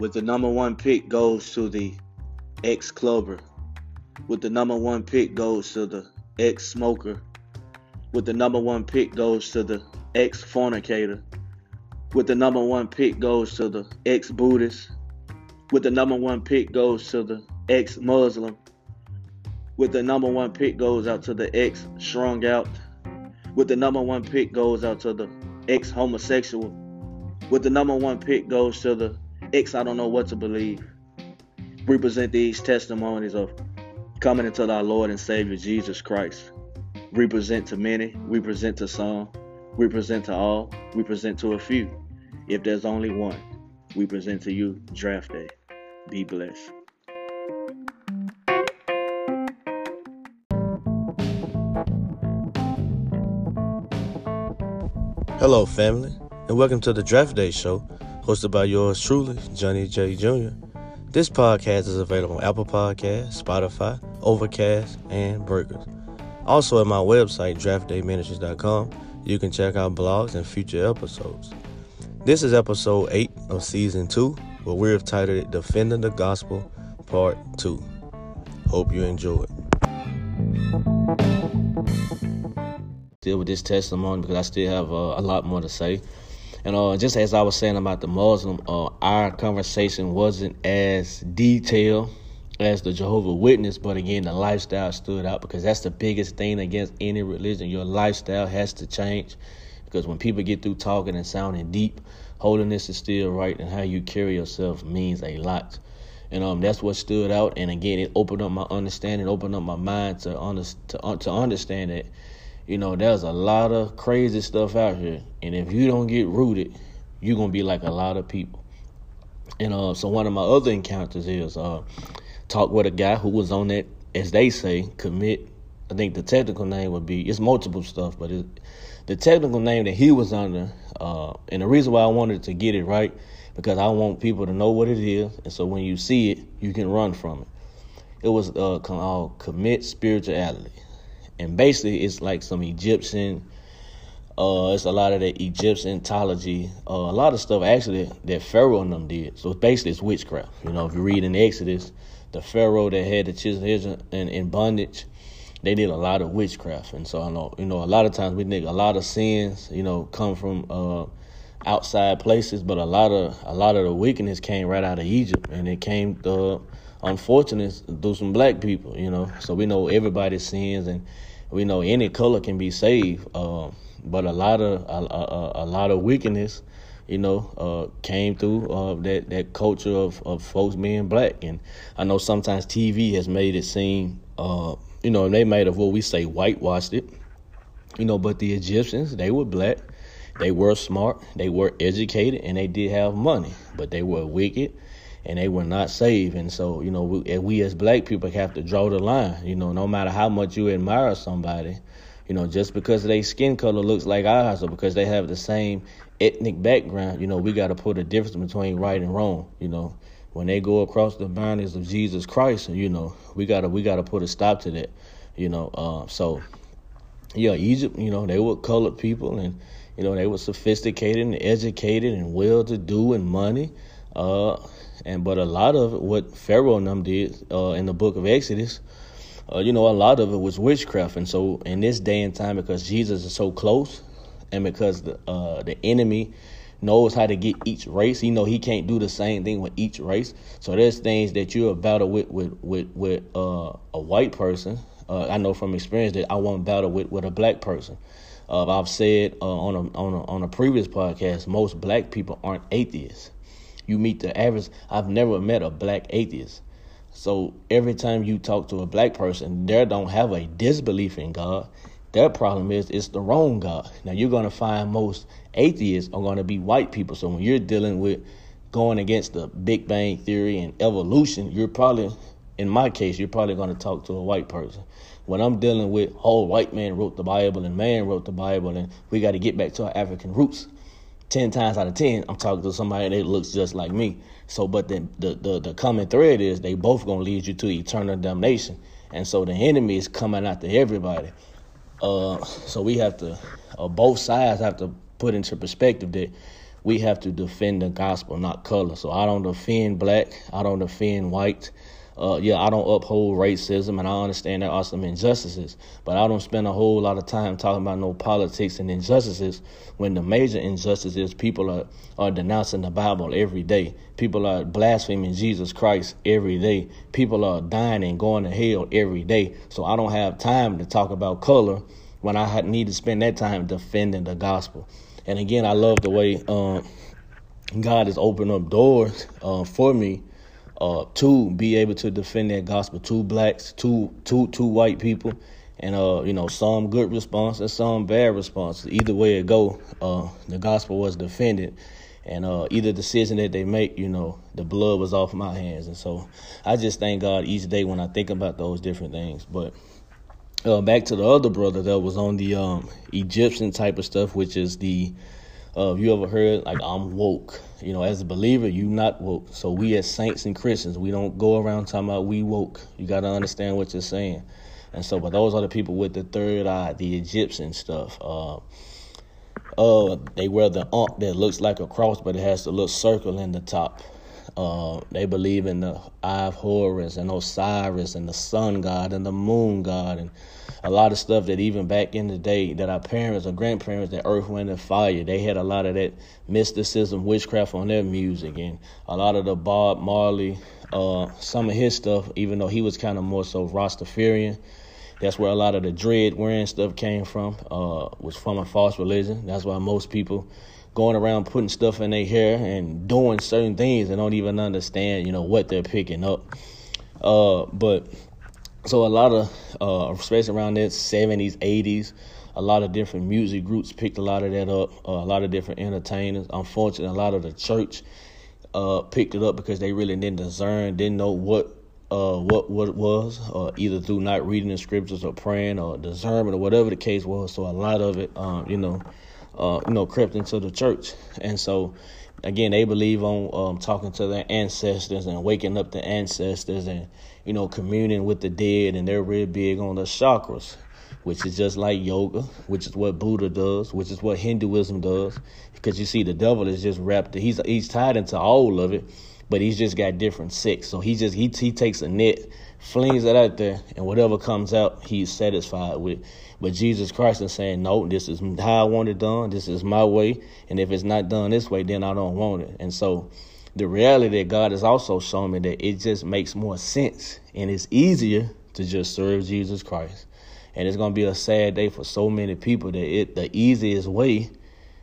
with the number one pick goes to the ex clubber. With the number one pick goes to the ex smoker. With the number one pick goes to the ex fornicator. With the number one pick goes to the ex Buddhist. With the number one pick goes to the ex Muslim. With the number one pick goes out to the ex strung out. With the number one pick goes out to the ex homosexual. With the number one pick goes to the ex I don't know what to believe. We present these testimonies of coming into our Lord and Savior Jesus Christ. We present to many, we present to some, we present to all, we present to a few. If there's only one, we present to you draft day. Be blessed. Hello, family, and welcome to the Draft Day Show, hosted by yours truly, Johnny J. Jr. This podcast is available on Apple Podcasts, Spotify, Overcast, and Breakers. Also, at my website, draftdayministries.com, you can check out blogs and future episodes. This is episode 8 of season 2, where we've titled it Defending the Gospel, Part 2. Hope you enjoy it still with this testimony because I still have uh, a lot more to say. And uh, just as I was saying about the Muslim, uh, our conversation wasn't as detailed as the Jehovah Witness, but again, the lifestyle stood out because that's the biggest thing against any religion. Your lifestyle has to change because when people get through talking and sounding deep, holiness is still right, and how you carry yourself means a lot. And um, that's what stood out. And again, it opened up my understanding, opened up my mind to under, to, uh, to understand that you know, there's a lot of crazy stuff out here. And if you don't get rooted, you're gonna be like a lot of people. And uh, so one of my other encounters is uh, talk with a guy who was on that, as they say, Kemetic. I think the technical name would be it's multiple stuff, but it, the technical name that he was under, uh, and the reason why I wanted to get it right because I want people to know what it is, and so when you see it, you can run from it. It was uh, called Kemetic spirituality and basically it's like some Egyptian. Uh, it's a lot of the Egyptianology, uh, a lot of stuff actually that Pharaoh and them did. So basically, it's witchcraft. You know, if you read in Exodus, the Pharaoh that had the children in, in bondage, they did a lot of witchcraft. And so I know, you know, a lot of times we think a lot of sins, you know, come from uh, outside places, but a lot of a lot of the wickedness came right out of Egypt, and it came uh, unfortunate through some black people. You know, so we know everybody's sins and we know any color can be saved, uh, but a lot of a, a, a, lot of wickedness, you know, uh, came through uh, that that culture of, of folks being black, and I know sometimes TV has made it seem, uh, you know, they made of what we say whitewashed it, you know, but the Egyptians they were black, they were smart, they were educated, and they did have money, but they were wicked and they were not saved. And so, you know, we, we as black people have to draw the line. You know, no matter how much you admire somebody, you know, just because their skin color looks like ours or because they have the same ethnic background, you know, we got to put a difference between right and wrong. You know, when they go across the boundaries of Jesus Christ, you know, we gotta we gotta put a stop to that. You know, uh, so yeah, Egypt, you know, they were colored people and you know they were sophisticated and educated and well to do and money. Uh, and but a lot of what Pharaoh and them did uh, in the book of Exodus, uh, you know, a lot of it was witchcraft. And so in this day and time, because Jesus is so close, and because the uh, the enemy knows how to get each race, you know he can't do the same thing with each race. So there's things that you're battle with with with with uh, a white person. Uh, I know from experience that I won't battle with with a black person. Uh, I've said on a on a on a previous podcast, most black people aren't atheists you meet the average. I've never met a black atheist. So every time you talk to a black person, they don't have a disbelief in God. Their problem is it's the wrong God. Now you're gonna find most atheists are gonna be white people. So when you're dealing with going against the Big Bang Theory and evolution, you're probably, in my case, you're probably gonna talk to a white person. When I'm dealing with, oh, white man wrote the Bible and man wrote the Bible, and we got to get back to our African roots. 10 times out of 10, I'm talking to somebody that looks just like me. So, but the, the, the, the common thread is they both going to lead you to eternal damnation. And so the enemy is coming after everybody. Uh, so we have to, uh, both sides have to put into perspective that we have to defend the gospel, not color. So I don't defend black, I don't defend white. Uh, yeah, I don't uphold racism, and I understand there are some injustices, but I don't spend a whole lot of time talking about no politics and injustices when the major injustice is people are, are denouncing the Bible every day. People are blaspheming Jesus Christ every day. People are dying and going to hell every day. So I don't have time to talk about color when I need to spend that time defending the gospel. And again, I love the way um, God has opened up doors uh, for me uh, to be able to defend that gospel. Two blacks, two two two white people, and uh, you know some good response and some bad response. Either way it go, uh, the gospel was defended, and uh, either decision that they make, you know, the blood was off my hands. And so I just thank God each day when I think about those different things. But uh, back to the other brother that was on the um, Egyptian type of stuff, which is the uh, you ever heard like I'm woke? You know, as a believer, you not woke. So we as saints and Christians, we don't go around talking about we woke. You got to understand what you're saying. And so, but those are the people with the third eye, the Egyptian stuff. Uh, uh, they wear the ankh that looks like a cross, but it has the little circle in the top. Uh, they believe in the Eye of Horus and Osiris and the sun god and the moon god and a lot of stuff that even back in the day that our parents or grandparents, that Earth, Wind, and Fire, they had a lot of that mysticism, witchcraft on their music and a lot of the Bob Marley, uh, some of his stuff, even though he was kind of more so Rastafarian. That's where a lot of the dread wearing stuff came from, uh, was from a false religion. That's why most people going around putting stuff in their hair and doing certain things and don't even understand, you know, what they're picking up. Uh, but so a lot of, uh, around that 70s, 80s, a lot of different music groups picked a lot of that up. Uh, a lot of different entertainers. Unfortunately, a lot of the church uh, picked it up because they really didn't discern, didn't know what uh, what what it was, uh, either through not reading the scriptures or praying or discernment or whatever the case was. So a lot of it, um, you know, uh, you know, crept into the church, and so again, they believe on um, talking to their ancestors and waking up the ancestors and you know communing with the dead, and they're real big on the chakras, which is just like yoga, which is what Buddha does, which is what Hinduism does, because you see the devil is just wrapped. He's he's tied into all of it, but he's just got different sects. So he just he he takes a net, flings it out there, and whatever comes out, he's satisfied with. But Jesus Christ is saying, no, this is how I want it done. This is my way. And if it's not done this way, then I don't want it. And so the reality that God has also shown me that it just makes more sense and it's easier to just serve Jesus Christ. And it's going to be a sad day for so many people that it the easiest way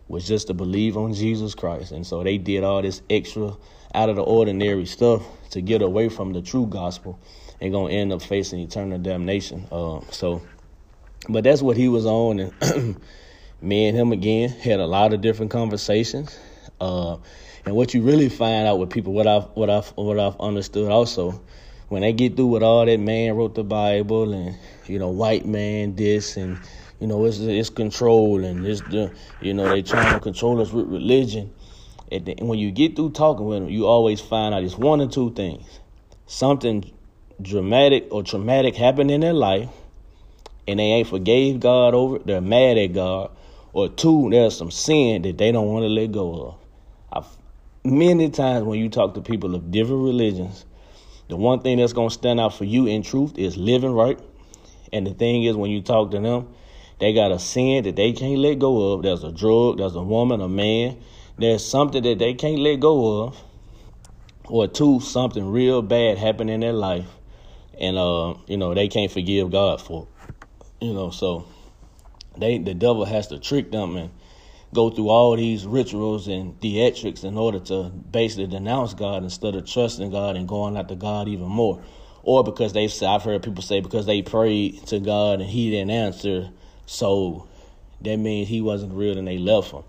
was just to believe on Jesus Christ. And so they did all this extra out of the ordinary stuff to get away from the true gospel and going to end up facing eternal damnation. Uh, so but that's what he was on, and me and him again had a lot of different conversations. Uh, and what you really find out with people, what I've what I've what I've understood also, when they get through with all that man wrote the Bible and you know white man this and you know it's it's control and it's the you know they trying to control us with religion. And when you get through talking with them, you always find out it's one or two things: something dramatic or traumatic happened in their life and they ain't forgave God over they're mad at God. Or two, there's some sin that they don't want to let go of. I've, many times when you talk to people of different religions, the one thing that's going to stand out for you in truth is living right. And the thing is, when you talk to them, they got a sin that they can't let go of. There's a drug, there's a woman, a man. There's something that they can't let go of. Or two, something real bad happened in their life. And, uh, you know, they can't forgive God for you know, so they the devil has to trick them and go through all these rituals and theatrics in order to basically denounce God instead of trusting God and going after God even more. Or because they've I've heard people say because they prayed to God and he didn't answer, so that means he wasn't real and they left him.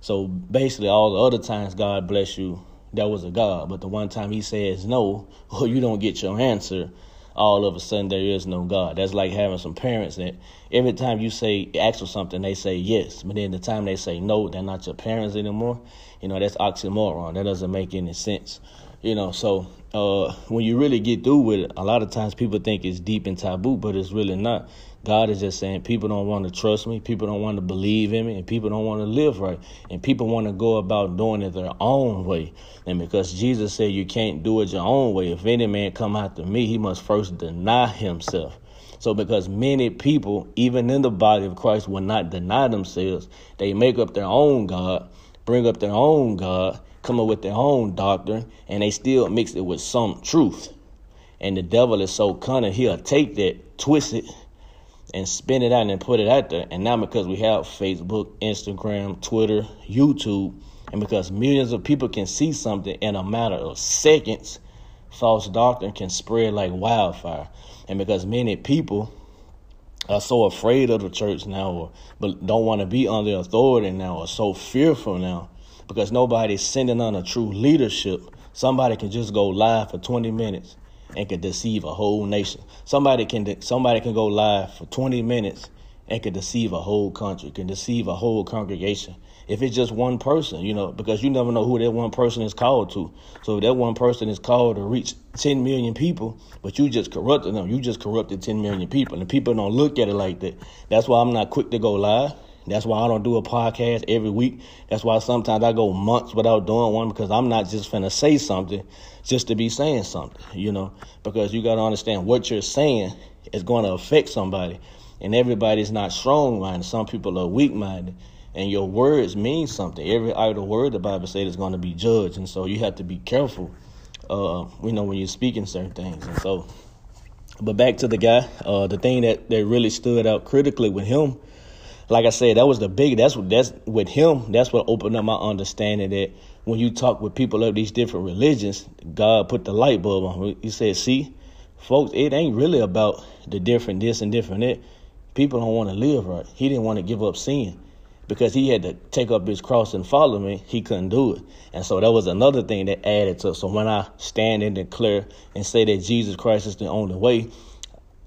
So basically all the other times God bless you, that was a God. But the one time he says no, or you don't get your answer, all of a sudden there is no God. That's like having some parents that every time you say ask for something, they say yes, but then the time they say no, they're not your parents anymore. You know that's oxymoron. That doesn't make any sense. You know, so uh, when you really get through with it, a lot of times people think it's deep and taboo, but it's really not. God is just saying people don't want to trust me, people don't want to believe in me, and people don't want to live right. And people want to go about doing it their own way. And because Jesus said you can't do it your own way, if any man come after me, he must first deny himself. So because many people, even in the body of Christ, will not deny themselves, they make up their own God, bring up their own God, come up with their own doctrine, and they still mix it with some truth. And the devil is so cunning, he'll take that, twist it, and spin it out and put it out there. And now because we have Facebook, Instagram, Twitter, YouTube, and because millions of people can see something in a matter of seconds, false doctrine can spread like wildfire. And because many people are so afraid of the church now or but don't want to be under authority now or so fearful now because nobody's sending on a true leadership, somebody can just go live for 20 minutes and can deceive a whole nation. Somebody can somebody can go live for 20 minutes and can deceive a whole country, can deceive a whole congregation. If it's just one person, you know, because you never know who that one person is called to. So if that one person is called to reach 10 million people, but you just corrupted them, you just corrupted 10 million people. And the people don't look at it like that. That's why I'm not quick to go live. That's why I don't do a podcast every week. That's why sometimes I go months without doing one because I'm not just finna say something just to be saying something, you know, because you got to understand what you're saying is to affect somebody. And everybody's not strong minded. Some people are weak minded. And your words mean something. Every idle word the Bible says is to be judged. And so you have to be careful, uh, you know, when you're speaking certain things. And so, but back to the guy, uh, the thing that, that really stood out critically with him like I said, that was the big. That's what that's with him. That's what opened up my understanding that when you talk with people of these different religions, God put the light bulb on. He said, "See, folks, it ain't really about the different this and different that. People don't want to live right. He didn't want to give up sin." Because he had to take up his cross and follow me, he couldn't do it. And so that was another thing that added to. So when I stand and declare and say that Jesus Christ is the only way,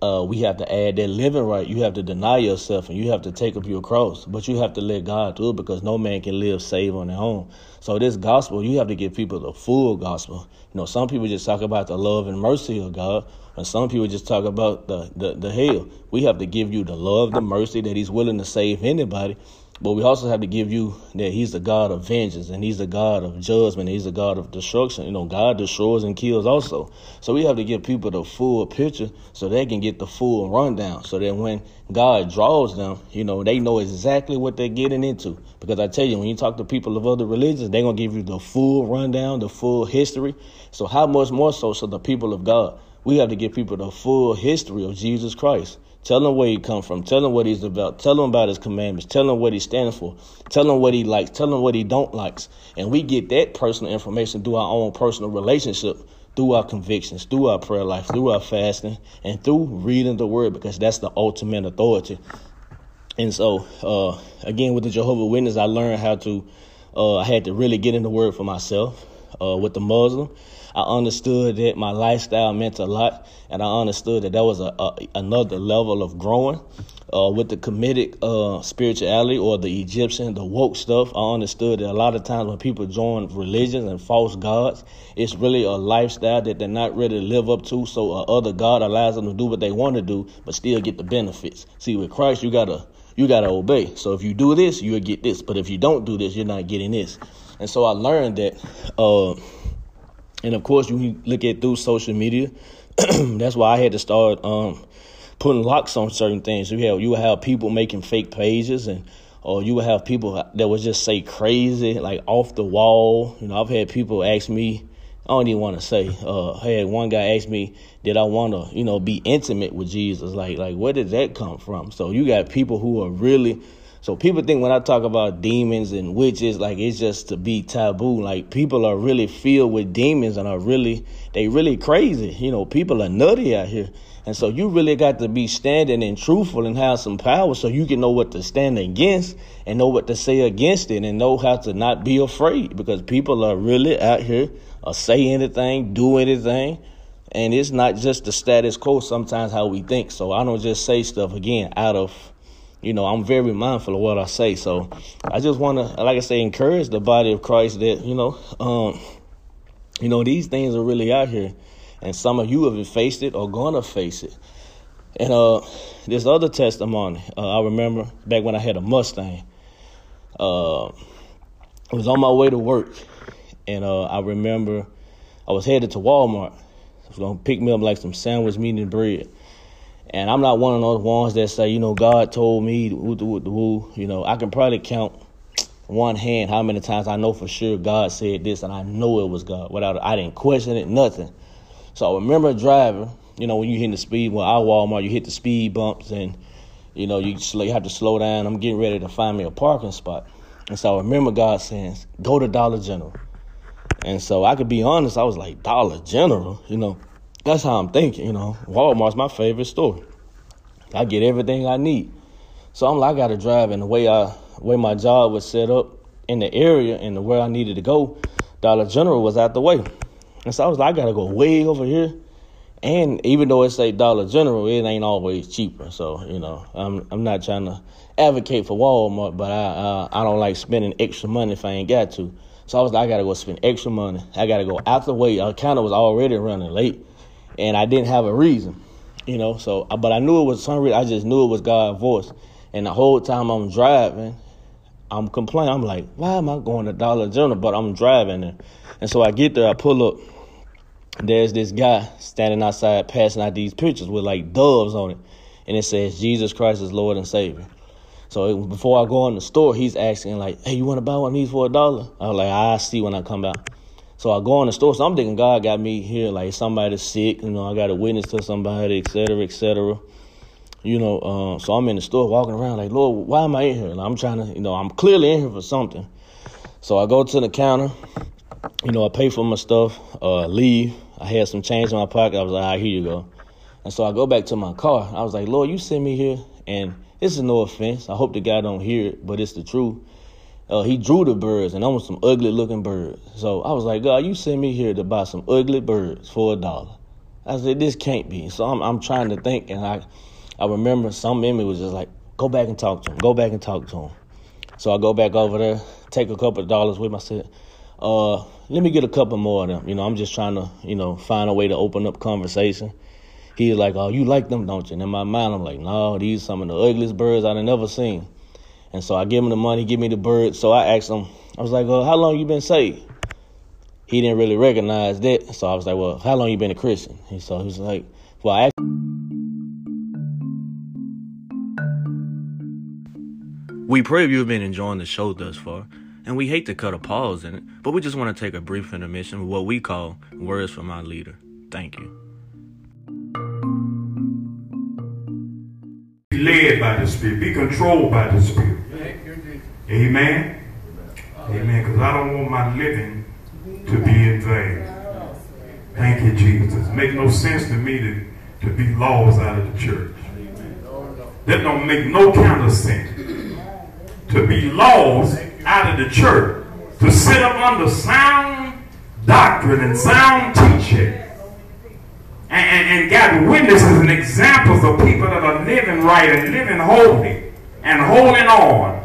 uh, we have to add that living right. You have to deny yourself and you have to take up your cross, but you have to let God do it because no man can live save on their own. So this gospel, you have to give people the full gospel. You know, some people just talk about the love and mercy of God, and some people just talk about the, the, the hell. We have to give you the love, the mercy that He's willing to save anybody, but we also have to give you that He's the God of vengeance and He's the God of judgment. He's the God of destruction. You know, God destroys and kills also. So we have to give people the full picture so they can get the full rundown. So that when God draws them, you know, they know exactly what they're getting into. Because I tell you, when you talk to people of other religions, they're going to give you the full rundown, the full history. So how much more so so the people of God? We have to give people the full history of Jesus Christ. Tell him where he come from. Tell him what he's about. Tell him about his commandments. Tell him what he stands for. Tell him what he likes. Tell him what he don't likes. And we get that personal information through our own personal relationship, through our convictions, through our prayer life, through our fasting, and through reading the word because that's the ultimate authority. And so, uh, again, with the Jehovah Witness, I learned how to. Uh, I had to really get in the word for myself. Uh, with the Muslim, I understood that my lifestyle meant a lot, and I understood that that was a, a another level of growing. Uh, with the Kemetic uh, spirituality or the Egyptian, the woke stuff, I understood that a lot of times when people join religions and false gods, it's really a lifestyle that they're not ready to live up to. So uh, other God allows them to do what they want to do, but still get the benefits. See, with Christ, you gotta you gotta obey. So if you do this, you'll get this. But if you don't do this, you're not getting this. And so I learned that. Uh, and of course, you look at through social media. that's why I had to start um, putting locks on certain things. You have you have people making fake pages, and or you would have people that would just say crazy, like off the wall. You know, I've had people ask me. I don't even want to say. Uh, I had one guy ask me, "Did I want to, you know, be intimate with Jesus? Like, like where did that come from?" So you got people who are really so people think when I talk about demons and witches, like it's just to be taboo. Like people are really filled with demons and are really they really crazy. You know, people are nutty out here. And so you really got to be standing and truthful and have some power so you can know what to stand against and know what to say against it and know how to not be afraid because people are really out here uh, or say anything, do anything. And it's not just the status quo sometimes how we think. So I don't just say stuff again out of you know, I'm very mindful of what I say. So I just want to, like I say, encourage the body of Christ that, you know, um, You know, these things are really out here, and some of you have faced it or gonna face it. And uh, this other testimony, uh, I remember back when I had a Mustang. Uh, I was on my way to work, and uh, I remember I was headed to Walmart. I was gonna pick me up like some sandwich meat and bread. And I'm not one of those ones that say, you know, God told me. You know, I can probably count one hand how many times I know for sure God said this, and I know it was God. Without I didn't question it, nothing. So I remember driving. You know, when you hit the speed, well, I Walmart, you hit the speed bumps, and you know you, you have to slow down. I'm getting ready to find me a parking spot, and so I remember God saying, "Go to Dollar General." And so I could be honest, I was like, Dollar General, you know, that's how I'm thinking, you know. Walmart's my favorite store. I get everything I need. So I'm like, I gotta drive and the way I way my job was set up in the area and the where I needed to go, Dollar General was out the way. And so I was like, I gotta go way over here. And even though it's a Dollar General, it ain't always cheaper. So, you know, I'm I'm not trying to advocate for Walmart, but I uh, I don't like spending extra money if I ain't got to. So I was like, I gotta go spend extra money. I gotta go out the way. Kind of was already running late, and I didn't have a reason, you know. So, uh, but I knew it was some reason. I just knew it was God's voice. And the whole time I'm driving, I'm complaining. I'm like, why am I going to Dollar General? But I'm driving there. And so I get there, I pull up. There's this guy standing outside passing out these pictures with like doves on it. And it says, Jesus Christ is Lord and Savior. So before I go in the store, he's asking like, hey, you want to buy one of these for a dollar? I was like, I see when I come out. So I go in the store. So I'm thinking God got me here, like somebody's sick, you know, I got a witness to somebody, et cetera, et cetera. You know, uh, so I'm in the store walking around like, Lord, why am I in here? I'm trying to, you know, I'm clearly in here for something. So I go to the counter, you know, I pay for my stuff, uh, leave. I had some change in my pocket. I was like, all right, here you go. And so I go back to my car. I was like, Lord, you sent me here, and this is no offense. I hope the guy don't hear it, but it's the truth. Uh, he drew the birds, and I want some ugly looking birds. So I was like, God, you sent me here to buy some ugly birds for a dollar. I said, this can't be. So I'm, I'm trying to think, and I I remember some in me was just like, go back and talk to him. Go back and talk to him. So I go back over there, take a couple of dollars with myself. Uh, let me get a couple more of them. You know, I'm just trying to, you know, find a way to open up conversation. He's like, oh, you like them, don't you? And in my mind, I'm like, no, these some of the ugliest birds I've ever seen. And so I give him the money, give me the bird. So I asked him, I was like, well, how long you been saved? He didn't really recognize that. So I was like, well, how long you been a Christian? And so he was like, well, I asked We pray you have been enjoying the show thus far, and we hate to cut a pause in it, but we just want to take a brief intermission with what we call Words from Our Leader. Thank you. Be led by the Spirit, be controlled by the Spirit. Amen. Amen. Because I don't want my living to be in vain. Thank you, Jesus. It makes no sense to me to, to be laws out of the church. That don't make no kind of sense to be lost out of the church, to sit up under sound doctrine and sound teaching, and, and, and got witnesses and examples of people that are living right and living holy and holding on.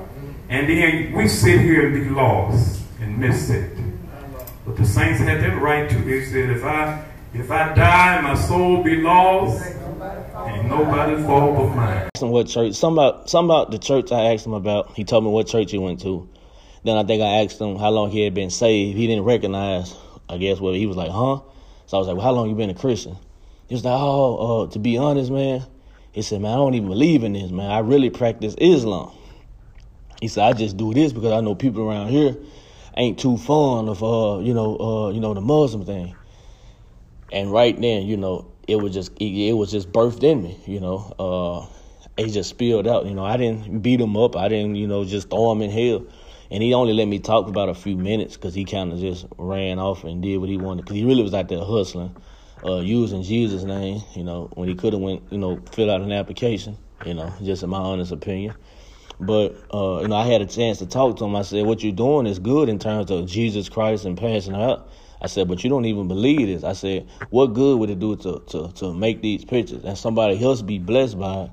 And then we sit here and be lost and miss it. But the saints had that right to. They said, if I if I die, my soul be lost. Ain't nobody's fault but mine. What church, some about, some about the church I asked him about. He told me what church he went to. Then I think I asked him how long he had been saved. He didn't recognize, I guess, what he was like, huh? So I was like, well, how long you been a Christian? He was like, oh, uh, to be honest, man. He said, man, I don't even believe in this, man. I really practice Islam. He said, I just do this because I know people around here ain't too fond of, uh, you know, uh, you know, the Muslim thing. And right then, you know, it was just it, it was just birthed in me, you know. Uh, it just spilled out, you know. I didn't beat him up. I didn't, you know, just throw him in hell. And he only let me talk about a few minutes because he kind of just ran off and did what he wanted. Because he really was out there hustling, uh, using Jesus' name, you know, when he could have went, you know, fill out an application, you know, just in my honest opinion. But uh, you know, I had a chance to talk to him. I said, "What you're doing is good in terms of Jesus Christ and passing out." I said, but you don't even believe this. I said, what good would it do to to to make these pictures and somebody else be blessed by it?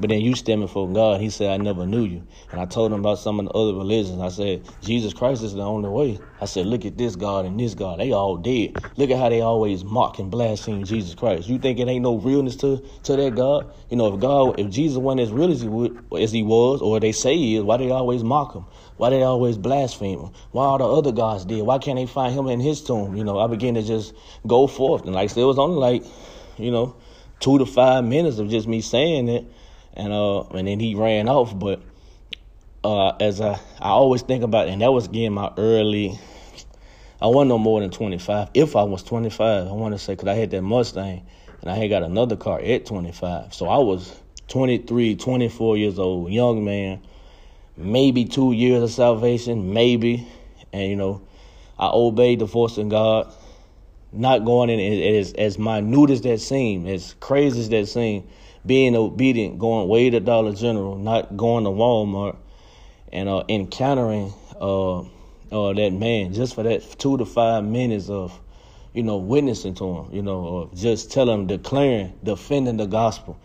But then you stand before God. He said, I never knew you. And I told him about some of the other religions. I said, Jesus Christ is the only way. I said, look at this God and this God. They all dead. Look at how they always mock and blaspheme Jesus Christ. You think it ain't no realness to, to that God? You know, if God, if Jesus wasn't as real as he, would, as he was, or they say he is, why they always mock him? Why they always blaspheme him? Why all the other gods dead? Why can't they find him in his tomb? You know, I began to just go forth. And like I said, it was only like, you know, two to five minutes of just me saying it and uh and then he ran off. But uh as I I always think about and that was getting my early. I wasn't no more than 25. If I was 25, I want to say, because I had that Mustang and I had got another car at 25. So I was 23, 24 years old, young man, maybe two years of salvation, maybe. And, you know, I obeyed the voice of God, not going in as, as minute as that seemed, as crazy as that seemed being obedient, going way to Dollar General, not going to Walmart, and uh, encountering uh, uh, that man just for that two to five minutes of, you know, witnessing to him, you know, or just telling declaring, defending the gospel,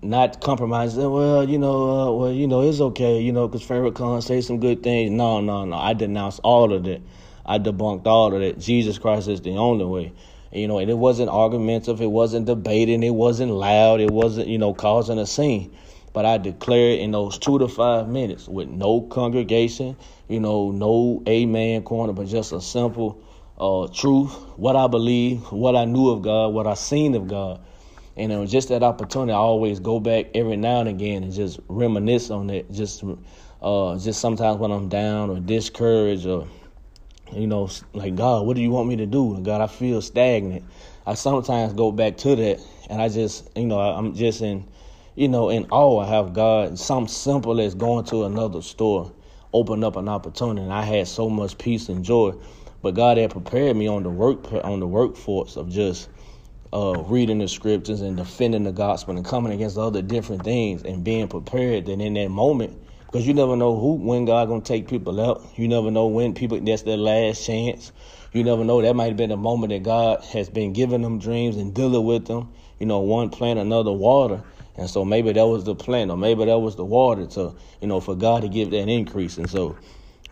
not compromising. Well, you know, uh, well, you know, it's okay, you know, because Farrakhan say some good things. No, no, no. I denounce all of that. I debunked all of that. Jesus Christ is the only way. You know, and it wasn't argumentative, it wasn't debating, it wasn't loud, it wasn't, you know, causing a scene. But I declared in those two to five minutes with no congregation, you know, no amen corner, but just a simple uh, truth, what I believe, what I knew of God, what I seen of God. And it was just that opportunity. I always go back every now and again and just reminisce on it. Just, uh, just sometimes when I'm down or discouraged or you know, like, God, what do you want me to do? God, I feel stagnant. I sometimes go back to that and I just, you know, I'm just in, you know, in awe. I have God, something simple as going to another store, open up an opportunity. And I had so much peace and joy. But God had prepared me on the work on the workforce of just uh, reading the scriptures and defending the gospel and coming against other different things and being prepared that in that moment because you never know who when God gonna take people out. You never know when people that's their last chance. You never know that might have been a moment that God has been giving them dreams and dealing with them. You know, one plant, another water. And so maybe that was the plant, or maybe that was the water to, you know, for God to give that increase. And so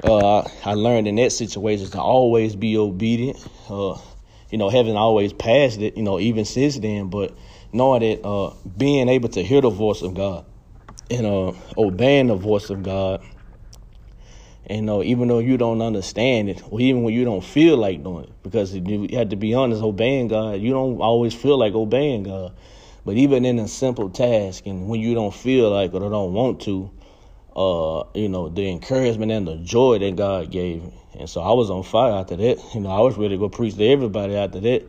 uh, I learned in that situation to always be obedient. Uh, you know, having always passed it, you know, even since then, but knowing that uh, being able to hear the voice of God and uh, obeying the voice of God. And uh, even though you don't understand it, or even when you don't feel like doing it, because you have to be honest, obeying God, you don't always feel like obeying God. But even in a simple task, and when you don't feel like or don't want to, uh, you know, the encouragement and the joy that God gave me. And so I was on fire after that. You know, I was ready to go preach to everybody after that.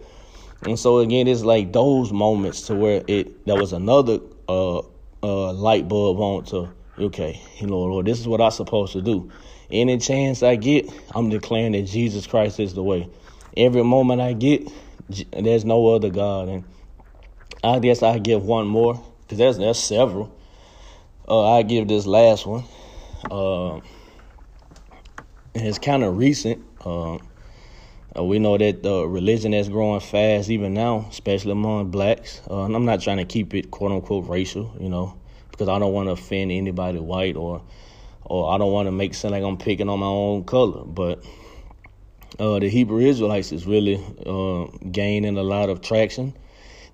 And so again, it's like those moments to where it that was another uh, uh, light bulb on to, okay, know, Lord, this is what I'm supposed to do. Any chance I get, I'm declaring that Jesus Christ is the way. Every moment I get, there's no other God. And I guess I give one more, because there's, there's several. Uh, I give this last one. Uh, and it's kind of recent. Uh, uh, we know that the religion is growing fast even now, especially among blacks. Uh, and I'm not trying to keep it quote unquote racial, you know, because I don't want to offend anybody white or or I don't want to make sound like I'm picking on my own color. But uh, the Hebrew Israelites is really uh, gaining a lot of traction.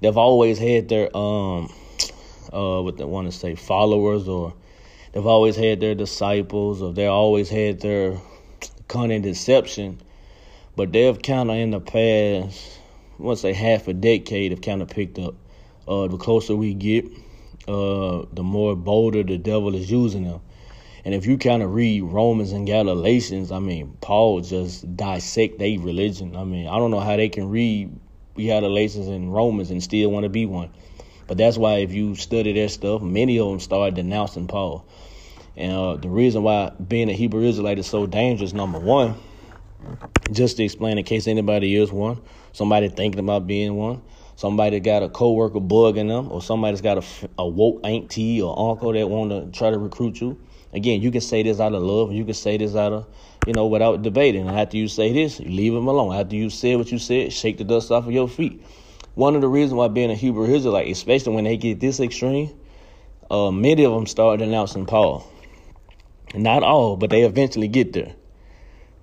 They've always had their um uh what they want to say followers or they've always had their disciples or they always had their cunning deception but they've kind of in the past, let's say half a decade, have kind of picked up. Uh, the closer we get, uh, the more bolder the devil is using them. And if you kind of read Romans and Galatians, I mean, Paul just dissect their religion. I mean, I don't know how they can read Galatians and Romans and still want to be one. But that's why if you study their stuff, many of them start denouncing Paul. And uh, the reason why being a Hebrew Israelite is so dangerous, number one, just to explain in case anybody is one, somebody thinking about being one, somebody got a coworker bugging them, or somebody's got a, a woke auntie or uncle that want to try to recruit you. Again, you can say this out of love, you can say this out of, you know, without debating. After you say this, you leave them alone. After you said what you said, shake the dust off of your feet. One of the reasons why being a Hebrew Israelite, especially when they get this extreme, uh, many of them start denouncing Paul. Not all, but they eventually get there.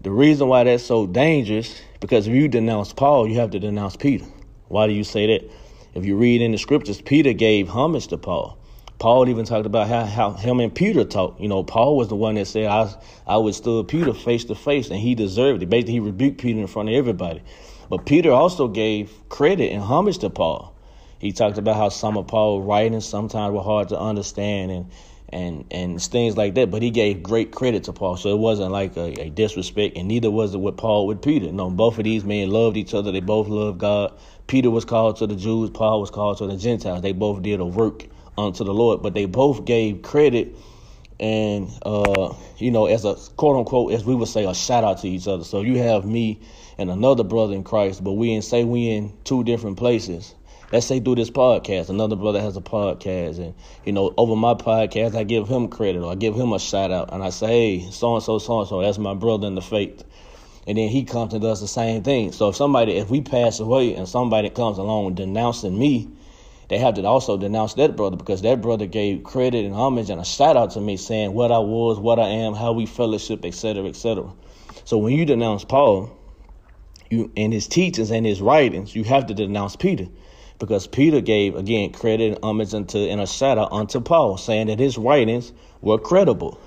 The reason why that's so dangerous, because if you denounce Paul, you have to denounce Peter. Why do you say that? If you read in the scriptures, Peter gave homage to Paul. Paul even talked about how, how him and Peter talked. You know, Paul was the one that said, I, I withstood Peter face to face, and he deserved it. Basically, he rebuked Peter in front of everybody. But Peter also gave credit and homage to Paul. He talked about how some of Paul's writings sometimes were hard to understand and and and things like that. But he gave great credit to Paul, so it wasn't like a, a, disrespect, and neither was it with Paul with Peter. No, both of these men loved each other. They both loved God. Peter was called to the Jews. Paul was called to the Gentiles. They both did a work unto the Lord, but they both gave credit and uh, you know, as a quote unquote, as we would say, a shout out to each other. So you have me and another brother in Christ, but we in say we in two different places. Let's say through this podcast, another brother has a podcast, and you know, over my podcast, I give him credit or I give him a shout out, and I say, hey, so and so, so and so, that's my brother in the faith. And then he comes and does the same thing. So if somebody, if we pass away and somebody comes along denouncing me, they have to also denounce that brother because that brother gave credit and homage and a shout out to me saying what I was, what I am, how we fellowship, etc., etc. So when you denounce Paul, you in his teachings and his writings, you have to denounce Peter. Because Peter gave again credit and homage unto and a out unto Paul, saying that his writings were credible.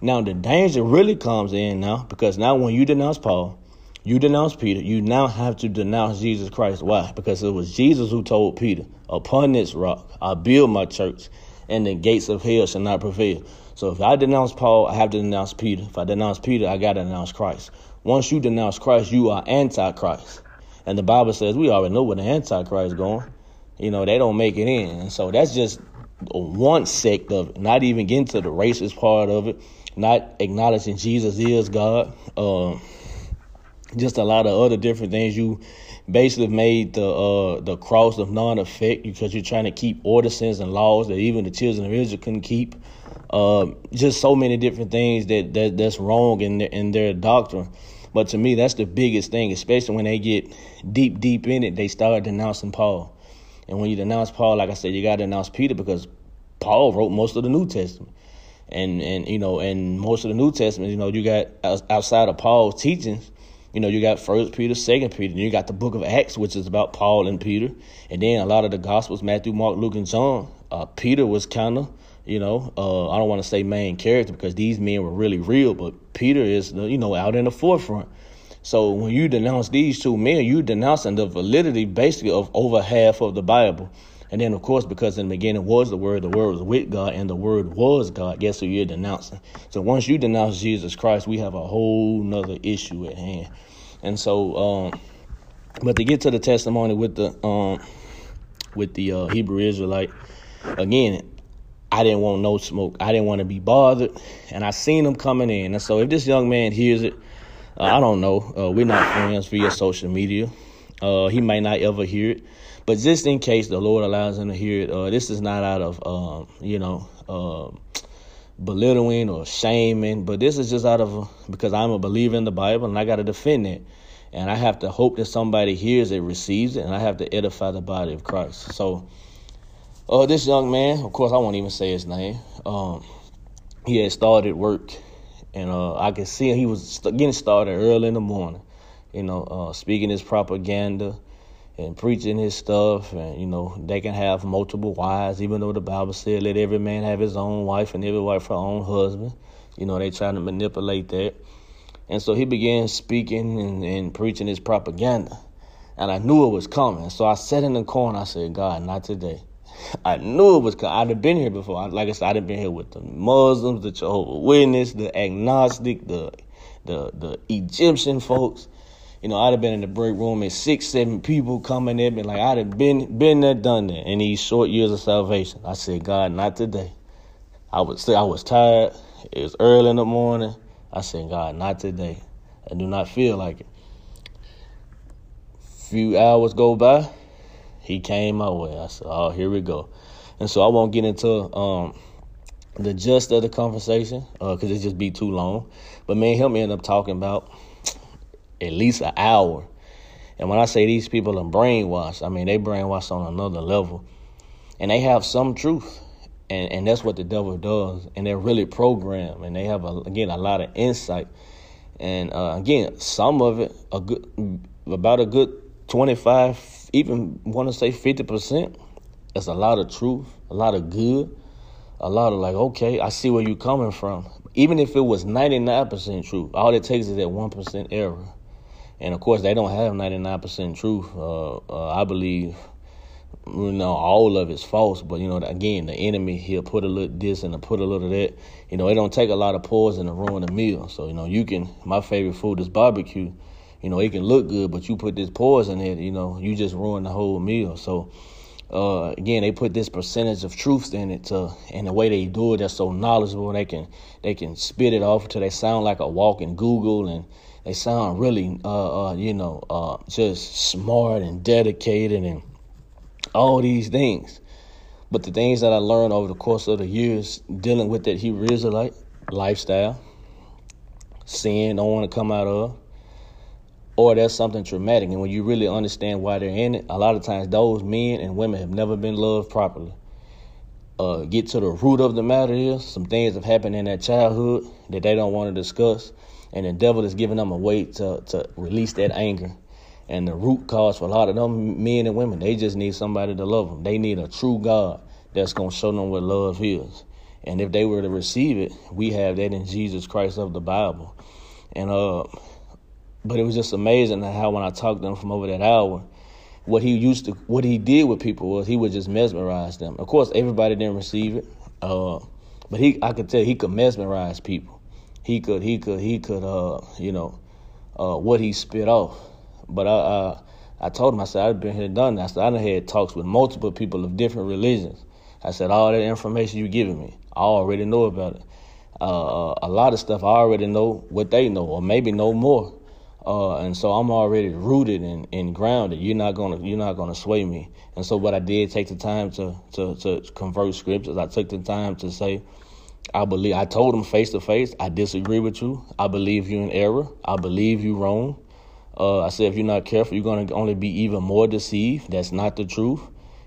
Now the danger really comes in now because now when you denounce Paul, you denounce Peter, you now have to denounce Jesus Christ. Why? Because it was Jesus who told Peter, Upon this rock I build my church, and the gates of hell shall not prevail. So if I denounce Paul, I have to denounce Peter. If I denounce Peter, I got to denounce Christ. Once you denounce Christ, you are antichrist. And the Bible says we already know where the antichrist is going. You know, they don't make it in. So that's just one sect of it, not even getting to the racist part of it, not acknowledging Jesus is God. Um, just a lot of other different things. You basically made the uh, the cross of non-effect because you're trying to keep ordinances and laws that even the children of Israel couldn't keep. Uh, just so many different things that, that that's wrong in their, in their doctrine. But to me, that's the biggest thing, especially when they get deep, deep in it. They start denouncing Paul, and when you denounce Paul, like I said, you got to denounce Peter because Paul wrote most of the New Testament and and you know and most of the New Testament, you know, you got outside of Paul's teachings, you know, you got First Peter, Second Peter, and you got the Book of Acts, which is about Paul and Peter, and then a lot of the Gospels, Matthew, Mark, Luke, and John. Uh, Peter was kind of, you know, uh, I don't want to say main character because these men were really real, but Peter is, you know, out in the forefront. So when you denounce these two men, you denouncing the validity basically of over half of the Bible. And then, of course, because in the beginning was the Word, the Word was with God, and the Word was God, guess who you're denouncing? So once you denounce Jesus Christ, we have a whole nother issue at hand. And so, um, but to get to the testimony with the um, with the uh, Hebrew Israelite, again, I didn't want no smoke. I didn't want to be bothered, and I seen him coming in. And so, if this young man hears it, uh, I don't know. Uh, we're not friends via social media. Uh, he might not ever hear it. But just in case the Lord allows him to hear it, uh, this is not out of, um, you know, uh, belittling or shaming, but this is just out of because I'm a believer in the Bible and I got to defend it. And I have to hope that somebody hears it, receives it, and I have to edify the body of Christ. So, uh, this young man, of course, I won't even say his name. Um, he had started work, and uh, I could see he was getting started early in the morning. You know, uh, speaking his propaganda and preaching his stuff and you know they can have multiple wives even though the bible said let every man have his own wife and every wife her own husband you know they trying to manipulate that and so he began speaking and, and preaching his propaganda and i knew it was coming so i sat in the corner i said god not today I knew it was coming. I'd have been here before. Like I said, I'd have been here with the Muslims, the Jehovah Witness, the agnostic, the the the Egyptian folks. You know, I'd have been in the break room and six, seven people coming in, me. Like I'd have been been there, done that in these short years of salvation. I said, God, not today. I would say I was tired. It was early in the morning. I said, God, not today. I do not feel like it. Few hours go by, he came my way. I said, Oh, here we go. And so I won't get into um, the gist of the conversation because uh, it just be too long. But me and him end up talking about at least an hour. And when I say these people are brainwashed, I mean they brainwashed on another level. And they have some truth. and and that's what the devil does. And they're really programmed, and they have a, again a lot of insight. And uh, again, some of it a good about a good twenty five, even want to say fifty percent. that's a lot of truth, a lot of good, a lot of like, okay, I see where you're coming from. Even if it was 99% truth, all it takes is that 1% error. And of course, they don't have 99% truth. Uh, uh, I believe, you know, all of it's false. But, you know, again, the enemy, he'll put a little this and put a little that. You know, it don't take a lot of poison to ruin a meal. So, you know, you can, my favorite food is barbecue. You know, it can look good, but you put this poison in it, you know, you just ruin the whole meal. So, uh, again, they put this percentage of truth in it to, and the way they do it, they're so knowledgeable. They can they can spit it off until they sound like a walking Google, and they sound really, uh, uh, you know, uh, just smart and dedicated and all these things. But the things that I learned over the course of the years dealing with that Hebrew Israelite lifestyle, sin, don't want to come out of, or there's something traumatic. And when you really understand why they're in it, a lot of times those men and women have never been loved properly. Uh, get to the root of the matter is some things have happened in their childhood that they don't want to discuss, and the devil is giving them a way to, to release that anger. And the root cause for a lot of them men and women, they just need somebody to love them. They need a true God that's going to show them what love is. And if they were to receive it, we have that in Jesus Christ of the Bible. And uh, but it was just amazing how when I talked to him from over that hour, what he used to, what he did with people was he would just mesmerize them. Of course, everybody didn't receive it, uh, but he, I could tell he could mesmerize people. He could, he could, he could, uh, you know, uh, what he spit off. But I, I told him, I said, I've been here done that. I said, I done had talks with multiple people of different religions. I said, all that information you giving me, I already know about it. Uh, a lot of stuff I already know what they know, or maybe know more. Uh, and so I'm already rooted and, and grounded. You're not gonna you're not gonna sway me. And so what I did take the time to to to convert scriptures. I took the time to say, I believe. I told them face to face. I disagree with you. I believe you in error. I believe you wrong. Uh, I said if you're not careful, you're gonna only be even more deceived. That's not the truth.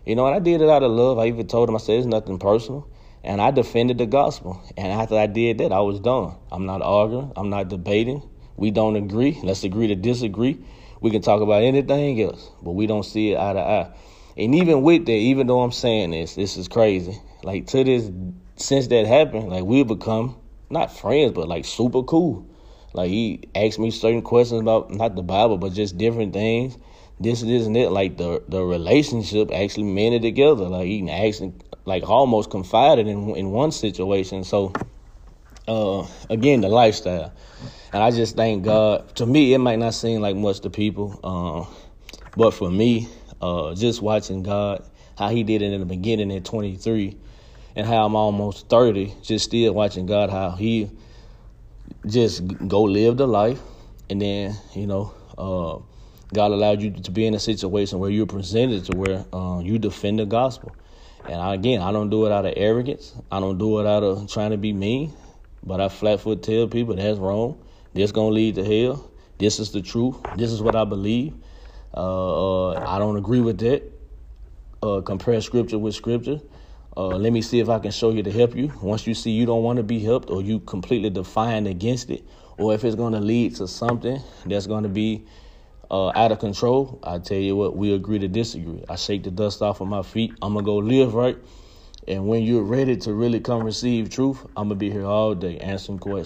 You know, and I did it out of love. I even told them I said it's nothing personal. And I defended the gospel. And after I did that, I was done. I'm not arguing. I'm not debating. We don't agree. Let's agree to disagree. We can talk about anything else, but we don't see it eye to eye. And even with that, even though I'm saying this, this is crazy. Like to this, since that happened, like we've become not friends, but like super cool. Like he asked me certain questions about not the Bible, but just different things. This, this, and that. Like the the relationship actually mended together. Like he actually like almost confided in in one situation. So uh, again, the lifestyle. And I just thank God. To me, it might not seem like much to people, uh, but for me, uh, just watching God, how He did it in the beginning at 23, and how I'm almost 30, just still watching God, how He just go live the life, and then you know, uh, God allowed you to be in a situation where you're presented to where uh, you defend the gospel. And I, again, I don't do it out of arrogance. I don't do it out of trying to be mean. But I flat foot tell people that's wrong. This gonna lead to hell. This is the truth. This is what I believe. Uh, uh, I don't agree with that. Uh, compare scripture with scripture. Uh, let me see if I can show you to help you. Once you see you don't want to be helped, or you completely defiant against it, or if it's going to lead to something that's going to be uh, out of control, I tell you what, we agree to disagree. I shake the dust off of my feet. I'm gonna go live right. And when you're ready to really come receive truth, I'm to be here all day answering questions.